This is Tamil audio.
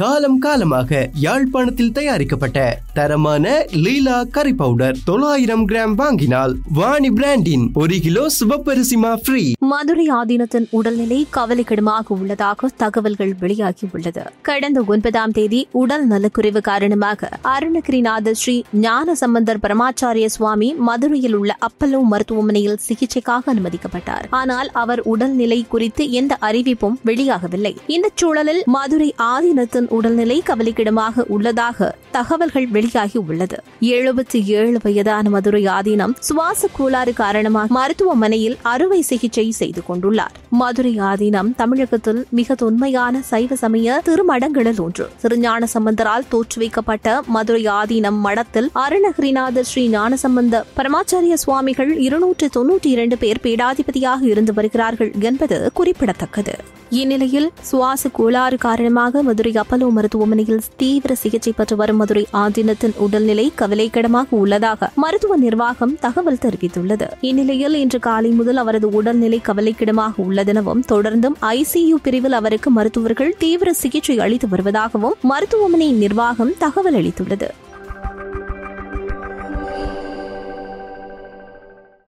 காலம் காலமாக யாழ்ப்பாணத்தில் தயாரிக்கப்பட்ட தரமான லீலா கறி பவுடர் தொள்ளாயிரம் கிராம் வாங்கினால் வாணி பிராண்டின் ஒரு கிலோ சிவப்பரிசிமா ஃப்ரீ மதுரை ஆதீனத்தின் உடல்நிலை கவலைக்கிடமாக உள்ளதாக தகவல்கள் வெளியாகியுள்ளது. கடந்த ஒன்பதாம் தேதி உடல் நலக்குறைவு காரணமாக அருணகிரிநாத ஸ்ரீ ஞான சம்பந்தர் பரமாச்சாரிய சுவாமி மதுரையில் உள்ள அப்பல்லோ மருத்துவமனையில் சிகிச்சைக்காக அனுமதிக்கப்பட்டார். ஆனால் அவர் உடல்நிலை குறித்து எந்த அறிவிப்பும் வெளியாகவில்லை. இந்த சூழலில் மதுரை ஆதீனத்தின் உடல்நிலை கவலைக்கிடமாக உள்ளதாக தகவல்கள் வெளியாகி உள்ளது எழுபத்தி ஏழு வயதான மதுரை ஆதீனம் சுவாச கோளாறு காரணமாக மருத்துவமனையில் அறுவை சிகிச்சை செய்து கொண்டுள்ளார் மதுரை ஆதீனம் தமிழகத்தில் மிக தொன்மையான சைவ சமய திருமடங்களில் ஒன்று. திருஞான சம்பந்தரால் தோற்றுவிக்கப்பட்ட மதுரை ஆதீனம் மடத்தில் அருணகிரிநாத ஸ்ரீ ஞானசம்பந்த பரமாச்சாரிய சுவாமிகள் இருநூற்று தொன்னூற்றி இரண்டு பேர் பீடாதிபதியாக இருந்து வருகிறார்கள் என்பது குறிப்பிடத்தக்கது. இந்நிலையில் சுவாச கோளாறு காரணமாக மதுரை அப்பலோ மருத்துவமனையில் தீவிர சிகிச்சை பெற்று வரும் மதுரை ஆதீனத்தின் உடல்நிலை கவலைக்கிடமாக உள்ளதாக மருத்துவ நிர்வாகம் தகவல் தெரிவித்துள்ளது. இந்நிலையில் இன்று காலை முதல் அவரது உடல்நிலை கவலைக்கிடமாக உள்ளதெனவும் தொடர்ந்தும் ஐசியு பிரிவில் அவருக்கு மருத்துவர்கள் தீவிர சிகிச்சை அளித்து வருவதாகவும் மருத்துவமனை நிர்வாகம் தகவல் அளித்துள்ளது.